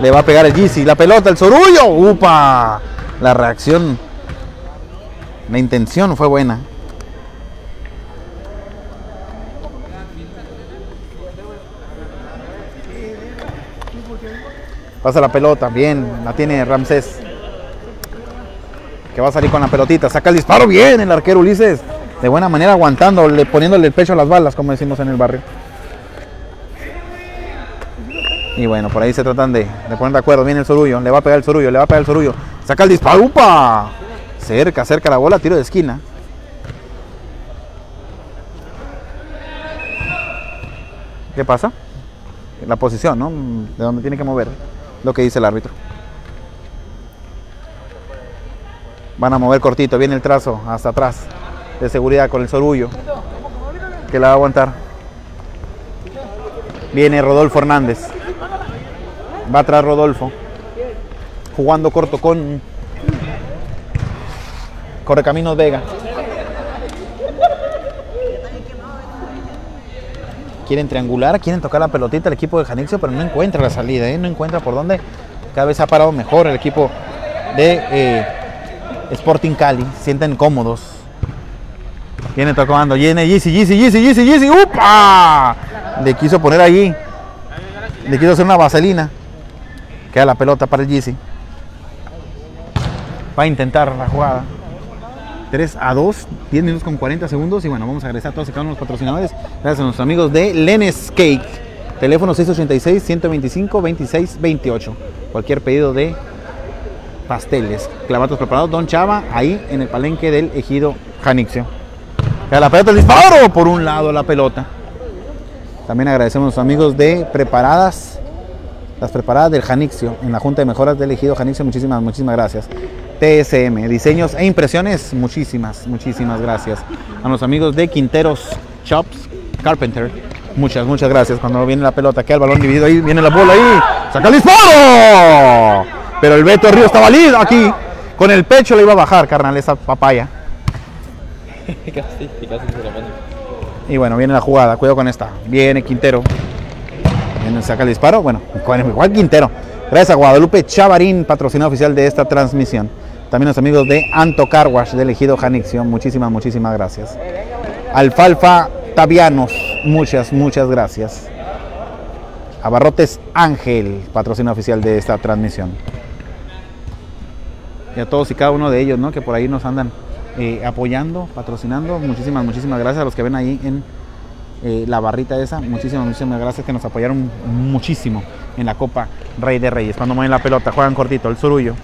Le va a pegar el Gizzy. La pelota, el Sorullo. ¡Upa! La reacción. La intención fue buena. Pasa la pelota, bien, la tiene Ramsés. Que va a salir con la pelotita, saca el disparo, bien el arquero Ulises de buena manera aguantándole, poniéndole el pecho a las balas, como decimos en el barrio. Y bueno, por ahí se tratan de, de poner de acuerdo. Viene el sorullo, le va a pegar el sorullo, le va a pegar el sorullo. Saca el disparo. ¡Upa! Cerca, cerca la bola, tiro de esquina. ¿Qué pasa? La posición, ¿no? De donde tiene que mover. Lo que dice el árbitro. Van a mover cortito, viene el trazo hasta atrás. De seguridad con el sorullo. Que la va a aguantar. Viene Rodolfo Hernández. Va atrás Rodolfo. Jugando corto con Correcaminos Vega. Quieren triangular, quieren tocar la pelotita el equipo de Janixio, pero no encuentra la salida, ¿eh? no encuentra por dónde. Cada vez ha parado mejor el equipo de eh, Sporting Cali. Sienten cómodos. Viene tocando, viene Yeezy, Yeezy, Yeezy, Yeezy, Yeezy. ¡Upa! Le quiso poner allí. Le quiso hacer una vaselina. Queda la pelota para el Yeezy. Va a intentar la jugada. 3 a 2, 10 minutos con 40 segundos. Y bueno, vamos a agradecer a todos y cada uno de los patrocinadores. Gracias a nuestros amigos de Lenes Cake. Teléfono 686-125-2628. Cualquier pedido de pasteles, clavatos preparados, Don Chava, ahí en el palenque del ejido Janixio. A la pelota el disparo, por un lado la pelota. También agradecemos a nuestros amigos de Preparadas, las preparadas del Janixio, en la Junta de Mejoras del ejido Janixio. Muchísimas, muchísimas gracias. TSM, diseños e impresiones, muchísimas, muchísimas gracias. A los amigos de Quinteros Shops Carpenter, muchas, muchas gracias. Cuando viene la pelota, queda el balón dividido ahí, viene la bola ahí, saca el disparo. Pero el Beto Río está valido aquí. Con el pecho le iba a bajar, carnal, esa papaya. [laughs] Y bueno, viene la jugada, cuidado con esta. Viene Quintero. Viene, saca el disparo. Bueno, [laughs] igual Quintero. Gracias a Guadalupe Chavarín, patrocinador oficial de esta transmisión. También los amigos de Anto Carwash, del ejido Janixio. Muchísimas, muchísimas gracias. Alfalfa Tavianos, muchas, muchas gracias. Abarrotes Ángel, patrocinador oficial de esta transmisión. Y a todos y cada uno de ellos, ¿no? Que por ahí nos andan eh, apoyando, patrocinando. Muchísimas, muchísimas gracias a los que ven ahí en eh, la barrita esa. Muchísimas, muchísimas gracias que nos apoyaron muchísimo en la Copa Rey de Reyes. Cuando mueven la pelota, juegan cortito, el surullo.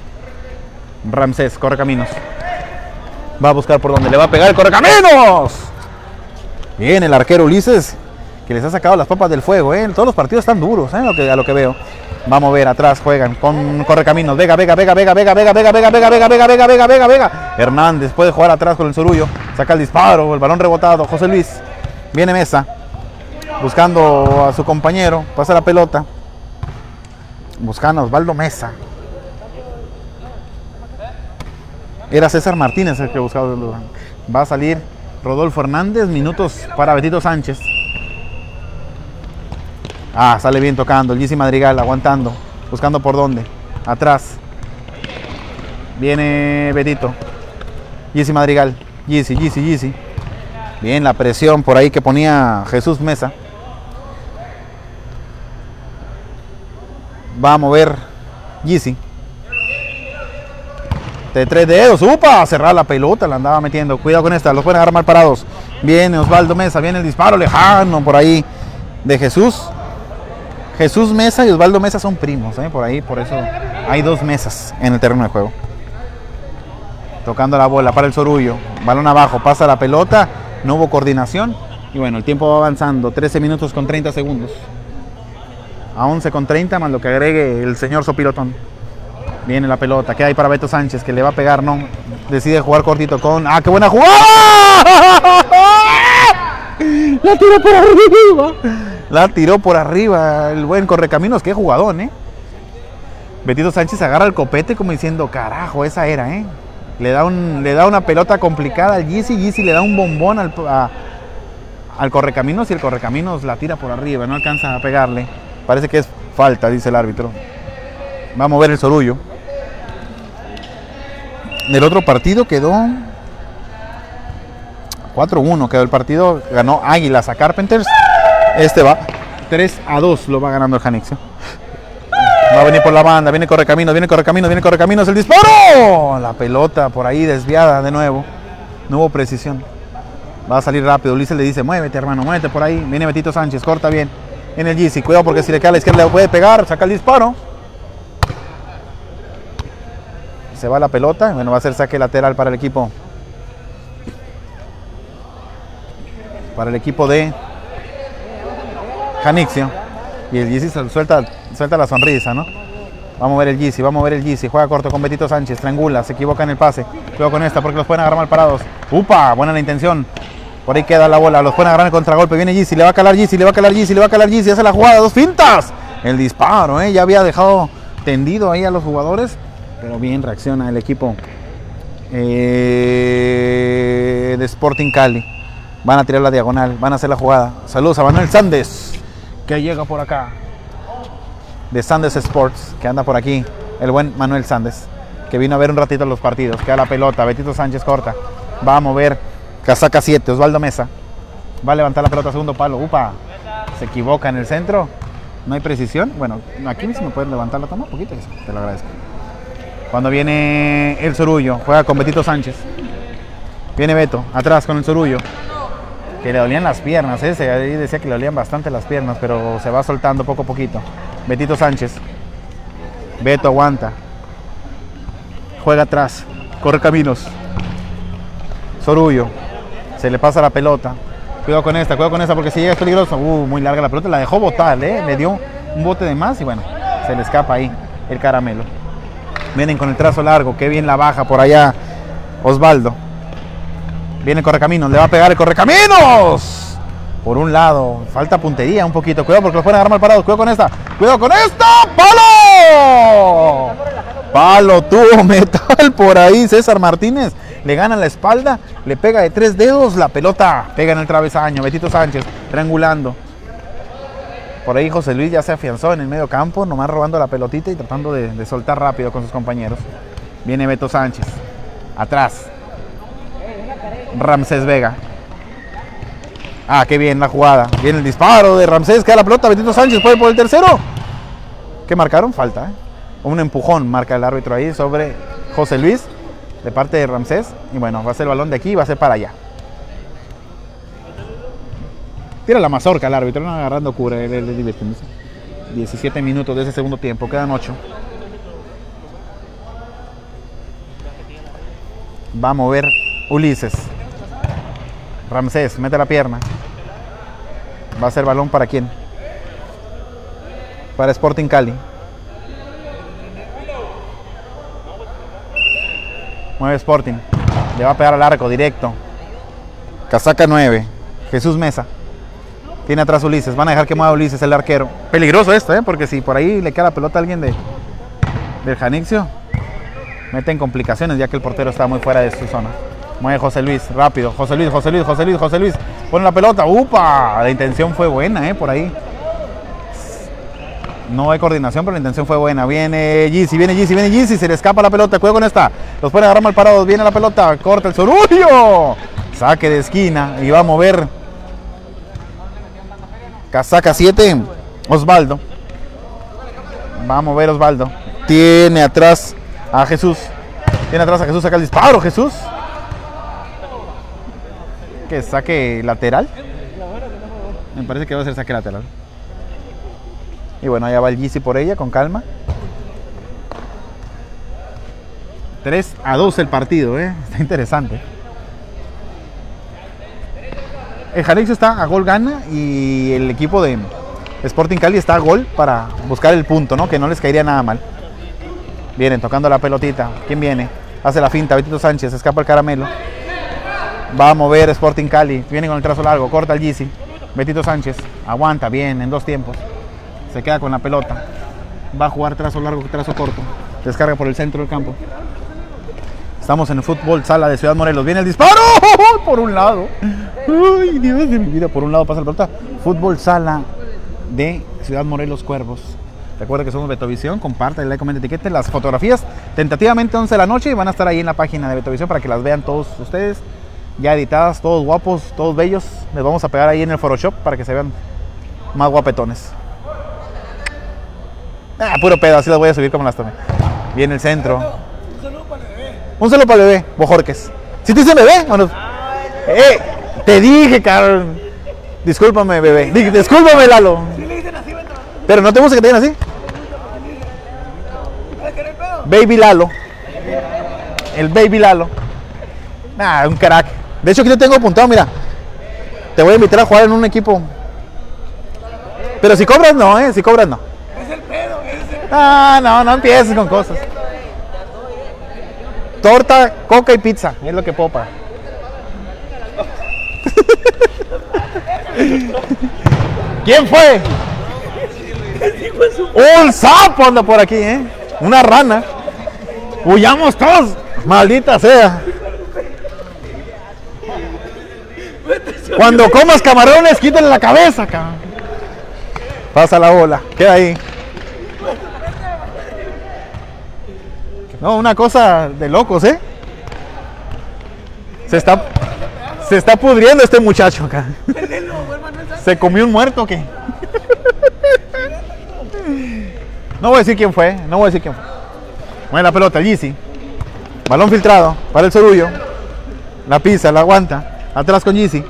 Ramsés, corre caminos. Va a buscar por donde le va a pegar el correcaminos. Bien, el arquero Ulises, que les ha sacado las papas del fuego. ¿eh? Todos los partidos están duros, ¿eh? a, lo que, a lo que veo. Vamos a ver, atrás juegan con correcaminos. Vega, Vega, Vega, Vega, Vega, Vega, Vega, Vega, Vega, Vega, Vega, Vega, Vega, Vega. Hernández puede jugar atrás con el Sorullo. Saca el disparo, el balón rebotado. José Luis. Viene Mesa. Buscando a su compañero. Pasa la pelota. Buscando a Osvaldo Mesa. Era César Martínez el que buscaba. Va a salir Rodolfo Hernández. Minutos para Betito Sánchez. Ah, sale bien tocando. El Madrigal aguantando. Buscando por dónde. Atrás. Viene Betito. Gizzy Madrigal. Gizzy, Gizzy, Gizzy. Bien, la presión por ahí que ponía Jesús Mesa. Va a mover Gizzy. De tres dedos. ¡Upa! Cerrar la pelota. La andaba metiendo. Cuidado con esta. Los pueden agarrar mal parados. Viene Osvaldo Mesa. Viene el disparo lejano por ahí de Jesús. Jesús Mesa y Osvaldo Mesa son primos. ¿eh? Por ahí, por eso hay dos mesas en el terreno de juego. Tocando la bola para el Sorullo. Balón abajo. Pasa la pelota. No hubo coordinación. Y bueno, el tiempo va avanzando. 13 minutos con 30 segundos. A 11 con 30 más lo que agregue el señor Sopilotón. Viene la pelota. ¿Qué hay para Beto Sánchez? Que le va a pegar, no. Decide jugar cortito con. ¡Ah, qué buena jugada! [laughs] La tiró por arriba. La tiró por arriba. El buen Correcaminos. Qué jugadón, ¿eh? Betito Sánchez agarra el copete como diciendo, carajo, esa era, ¿eh? Le da, un, le da una pelota complicada al Yeezy. Yeezy le da un bombón al, a- al Correcaminos y el Correcaminos la tira por arriba. No alcanza a pegarle. Parece que es falta, dice el árbitro. Va a mover el Sorullo. Del otro partido quedó 4-1 quedó el partido. Ganó Águilas a Carpenters. Este va 3 a 2 lo va ganando el Janixio. Va a venir por la banda, viene Correcaminos, viene Correcaminos, viene Correcaminos, el disparo. La pelota por ahí desviada de nuevo. No hubo precisión. Va a salir rápido. Ulises le dice, muévete hermano, muévete por ahí. Viene Betito Sánchez, corta bien. En el GC, cuidado porque si le cae a la izquierda le puede pegar, saca el disparo. Se va la pelota, bueno, va a ser saque lateral para el equipo. Para el equipo de Janixio. Y el Yeezy suelta, suelta la sonrisa, ¿no? Vamos a ver el Yeezy, vamos a ver el Yeezy. Juega corto con Betito Sánchez, triangula, se equivoca en el pase. Cuidado con esta porque los pueden agarrar mal parados. ¡Upa! Buena la intención. Por ahí queda la bola, los pueden agarrar en contragolpe. Viene Yeezy, le va a calar Yeezy, le va a calar Yeezy, le va a calar Yeezy. Hace la jugada, dos fintas. El disparo, ¿eh? Ya había dejado tendido ahí a los jugadores. Pero bien reacciona el equipo eh, de Sporting Cali. Van a tirar la diagonal, van a hacer la jugada. Saludos a Manuel Sandes, que llega por acá. De Sandes Sports, que anda por aquí. El buen Manuel Sandes, que vino a ver un ratito los partidos. Queda la pelota, Betito Sánchez corta. Va a mover casaca 7, Osvaldo Mesa. Va a levantar la pelota, segundo palo. Upa, se equivoca en el centro. No hay precisión. Bueno, aquí me pueden levantar la toma un poquito, te lo agradezco. Cuando viene el Sorullo, juega con Betito Sánchez. Viene Beto, atrás con el Sorullo. Que le dolían las piernas, ese ahí decía que le dolían bastante las piernas, pero se va soltando poco a poquito. Betito Sánchez. Beto aguanta. Juega atrás. Corre caminos. Sorullo. Se le pasa la pelota. Cuidado con esta, cuidado con esta porque si llega es peligroso. Uh, muy larga la pelota. La dejó botar, ¿eh? Le dio un bote de más y bueno, se le escapa ahí el caramelo. Vienen con el trazo largo. Qué bien la baja por allá Osvaldo. Viene el correcaminos. Le va a pegar el correcaminos. Por un lado. Falta puntería un poquito. Cuidado porque los pueden agarrar mal parados. Cuidado con esta. Cuidado con esta. ¡Palo! Palo tuvo metal por ahí. César Martínez le gana la espalda. Le pega de tres dedos. La pelota pega en el travesaño. Betito Sánchez triangulando. Por ahí José Luis ya se afianzó en el medio campo, nomás robando la pelotita y tratando de, de soltar rápido con sus compañeros. Viene Beto Sánchez. Atrás. Ramsés Vega. Ah, qué bien la jugada. Viene el disparo de Ramsés. Queda la pelota. Betito Sánchez puede por el tercero. ¿Qué marcaron? Falta. ¿eh? Un empujón marca el árbitro ahí sobre José Luis de parte de Ramsés. Y bueno, va a ser el balón de aquí y va a ser para allá. Tira la mazorca el árbitro, no agarrando cura, él, él, él divirtiéndose. 17 minutos de ese segundo tiempo, quedan 8. Va a mover Ulises. Ramsés, mete la pierna. Va a ser balón para quién? Para Sporting Cali. Mueve Sporting. Le va a pegar al arco directo. Casaca 9. Jesús Mesa. Tiene atrás Ulises. Van a dejar que mueva Ulises, el arquero. Peligroso esto, ¿eh? Porque si por ahí le queda la pelota a alguien de, del Janixio, mete en complicaciones ya que el portero está muy fuera de su zona. Mueve José Luis, rápido. José Luis, José Luis, José Luis, José Luis. Pone la pelota. ¡Upa! La intención fue buena, ¿eh? Por ahí. No hay coordinación, pero la intención fue buena. Viene Gizzy, viene Gizzy, viene Gizzy. Se le escapa la pelota. Cuidado con esta. Los pueden agarrar mal parados. Viene la pelota. Corta el Sorullo. Saque de esquina. Y va a mover Casaca 7, Osvaldo. Va a mover Osvaldo. Tiene atrás a Jesús. Tiene atrás a Jesús. Saca el disparo, Jesús. Que saque lateral. Me parece que va a ser saque lateral. Y bueno, allá va el Yeezy por ella, con calma. 3 a 2 el partido, ¿eh? Está interesante. El Janixio está a gol gana y el equipo de Sporting Cali está a gol para buscar el punto, ¿no? Que no les caería nada mal. Vienen tocando la pelotita. ¿Quién viene? Hace la finta, Betito Sánchez, escapa el caramelo. Va a mover Sporting Cali. Viene con el trazo largo, corta el Yeezy. Betito Sánchez, aguanta bien en dos tiempos. Se queda con la pelota. Va a jugar trazo largo, trazo corto. Descarga por el centro del campo. Estamos en el fútbol sala de Ciudad Morelos. Viene el disparo [laughs] por un lado. Ay, Dios de mi vida, por un lado pasa la pelota. Fútbol sala de Ciudad Morelos Cuervos. Recuerda que somos Betovisión, comparte, like, comenta, etiquete. Las fotografías tentativamente 11 de la noche y van a estar ahí en la página de Betovisión para que las vean todos ustedes. Ya editadas, todos guapos, todos bellos. Les vamos a pegar ahí en el Photoshop para que se vean más guapetones. Ah, puro pedo, así las voy a subir como las tomé. Viene el centro. Un saludo para el bebé, Bojorques. ¿Sí te dice bebé o no? Eh, te dije, cabrón. Discúlpame, bebé. Di- Discúlpame, Lalo. Pero no te gusta que te digan así. Baby Lalo. El Baby Lalo. Ah, un crack. De hecho, aquí te tengo apuntado, mira. Te voy a invitar a jugar en un equipo Pero si cobras no, ¿eh? Si cobras no. Ah, no, no empieces con cosas. Torta, coca y pizza, es lo que pagar. [laughs] ¿Quién fue? Un sapo anda por aquí, ¿eh? Una rana. Huyamos todos. Maldita sea. Cuando comas camarones, quítale la cabeza, cabrón. Pasa la bola, queda ahí. No, una cosa de locos, ¿eh? Se está, se está pudriendo este muchacho acá. ¿Se comió un muerto qué? No voy a decir quién fue, no voy a decir quién fue. Mueve la pelota, Yeezy. Balón filtrado para el Sorullo. La pisa, la aguanta. Atrás con Yeezy.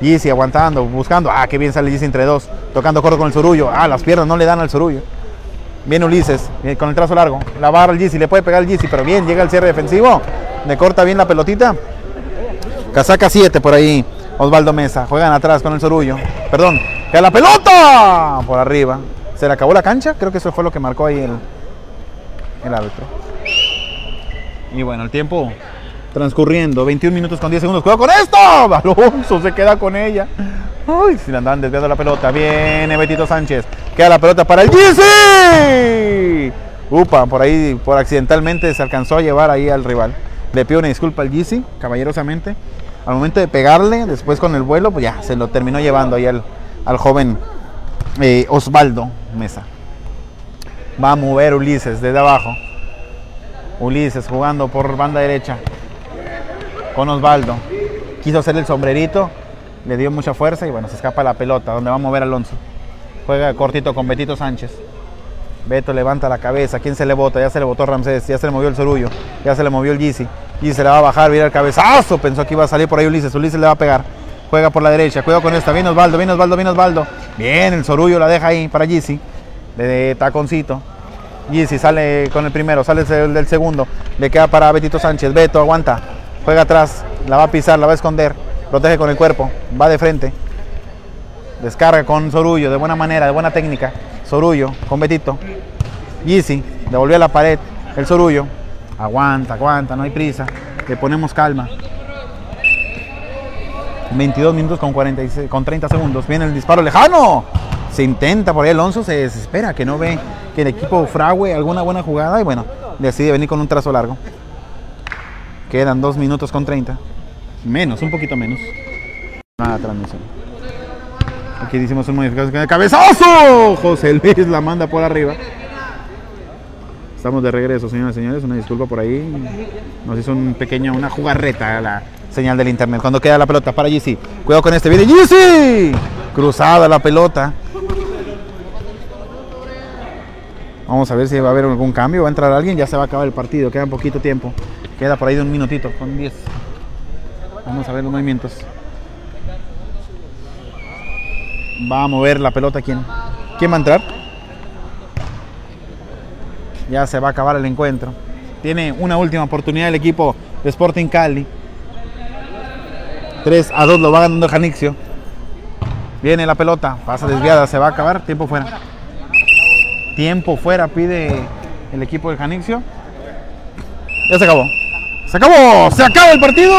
Yeezy aguantando, buscando. Ah, qué bien sale Yeezy entre dos. Tocando corto con el Sorullo. Ah, las piernas no le dan al Sorullo. Viene Ulises eh, con el trazo largo. La barra el Yeezy, le puede pegar el Yeezy, pero bien, llega el cierre defensivo. Le corta bien la pelotita. Casaca 7 por ahí. Osvaldo Mesa. Juegan atrás con el Sorullo. Perdón. Queda la pelota por arriba. Se le acabó la cancha. Creo que eso fue lo que marcó ahí el, el árbitro. Y bueno, el tiempo transcurriendo. 21 minutos con 10 segundos. ¡Cuidado con esto! [laughs] Alonso se queda con ella. Ay, si le andan desviando la pelota. Viene Betito Sánchez. Queda la pelota para el GC. Upa, por ahí, por accidentalmente se alcanzó a llevar ahí al rival. Le pido una disculpa al GC, caballerosamente. Al momento de pegarle, después con el vuelo, pues ya se lo terminó llevando ahí al, al joven eh, Osvaldo Mesa. Va a mover Ulises desde abajo. Ulises jugando por banda derecha con Osvaldo. Quiso hacer el sombrerito, le dio mucha fuerza y bueno, se escapa la pelota, donde va a mover Alonso. Juega cortito con Betito Sánchez. Beto levanta la cabeza, ¿quién se le bota? Ya se le botó Ramsés, ya se le movió el Sorullo, ya se le movió el Gizzi. Y se le va a bajar, mira el cabezazo, pensó que iba a salir por ahí Ulises, Ulises le va a pegar. Juega por la derecha, cuidado con esta, viene Osvaldo, viene Osvaldo, viene Osvaldo. Bien, el Sorullo la deja ahí para Gizzi, de taconcito. Gizzi sale con el primero, sale el del segundo, le queda para Betito Sánchez, Beto aguanta, juega atrás, la va a pisar, la va a esconder, protege con el cuerpo, va de frente, descarga con Sorullo, de buena manera, de buena técnica, Sorullo con Betito, Yeezy, devolvió a la pared, el Sorullo, aguanta, aguanta, no hay prisa, le ponemos calma. 22 minutos con, 46, con 30 segundos, viene el disparo lejano, se intenta por ahí Alonso, se desespera, que no ve que el equipo frague alguna buena jugada y bueno, decide venir con un trazo largo. Quedan 2 minutos con 30. Menos, un poquito menos. Nada, transmisión. Aquí hicimos un modificación de cabezazo. José Luis la manda por arriba. Estamos de regreso, señoras y señores. Una disculpa por ahí. Nos hizo un pequeño, una jugarreta la señal del internet. Cuando queda la pelota para GC. Cuidado con este. Viene GC. Cruzada la pelota. Vamos a ver si va a haber algún cambio. Va a entrar alguien. Ya se va a acabar el partido. Queda un poquito tiempo. Queda por ahí de un minutito con 10. Vamos a ver los movimientos. Va a mover la pelota quién. ¿Quién va a entrar? Ya se va a acabar el encuentro. Tiene una última oportunidad el equipo de Sporting Cali. 3 a 2 lo va ganando Janixio. Viene la pelota, pasa desviada, se va a acabar, tiempo fuera. Tiempo fuera pide el equipo de Janixio. Ya se acabó. Se se acaba el partido.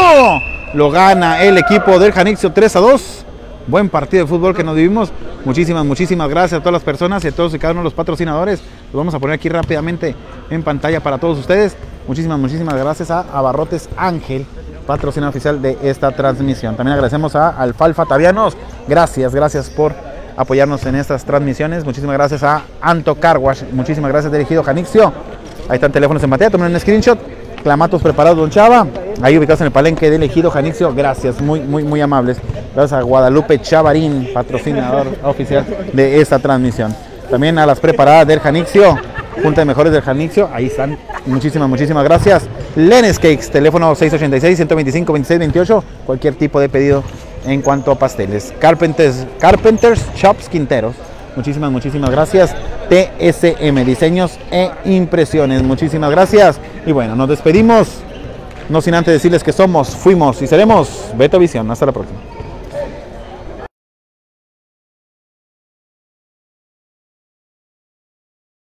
Lo gana el equipo del Janixio 3 a 2. Buen partido de fútbol que nos vivimos. Muchísimas, muchísimas gracias a todas las personas y a todos y cada uno de los patrocinadores. Los vamos a poner aquí rápidamente en pantalla para todos ustedes. Muchísimas, muchísimas gracias a Abarrotes Ángel, patrocinador oficial de esta transmisión. También agradecemos a Alfalfa Tavianos. Gracias, gracias por apoyarnos en estas transmisiones. Muchísimas gracias a Anto Carwash. Muchísimas gracias, dirigido Janixio. Ahí están teléfonos en pantalla. Tomen un screenshot. Clamatos preparados, Don Chava. Ahí ubicados en el palenque de elegido Janixio. Gracias, muy, muy, muy amables. Gracias a Guadalupe Chavarín, patrocinador [laughs] oficial de esta transmisión. También a las preparadas del Janixio, Junta de Mejores del Janixio. Ahí están. Muchísimas, muchísimas gracias. Lenes Cakes, teléfono 686-125-2628. Cualquier tipo de pedido en cuanto a pasteles. Carpenters, Carpenters Shops Quinteros. Muchísimas, muchísimas gracias. TSM, diseños e impresiones. Muchísimas gracias. Y bueno, nos despedimos. No sin antes decirles que somos, fuimos y seremos Beto Visión. Hasta la próxima.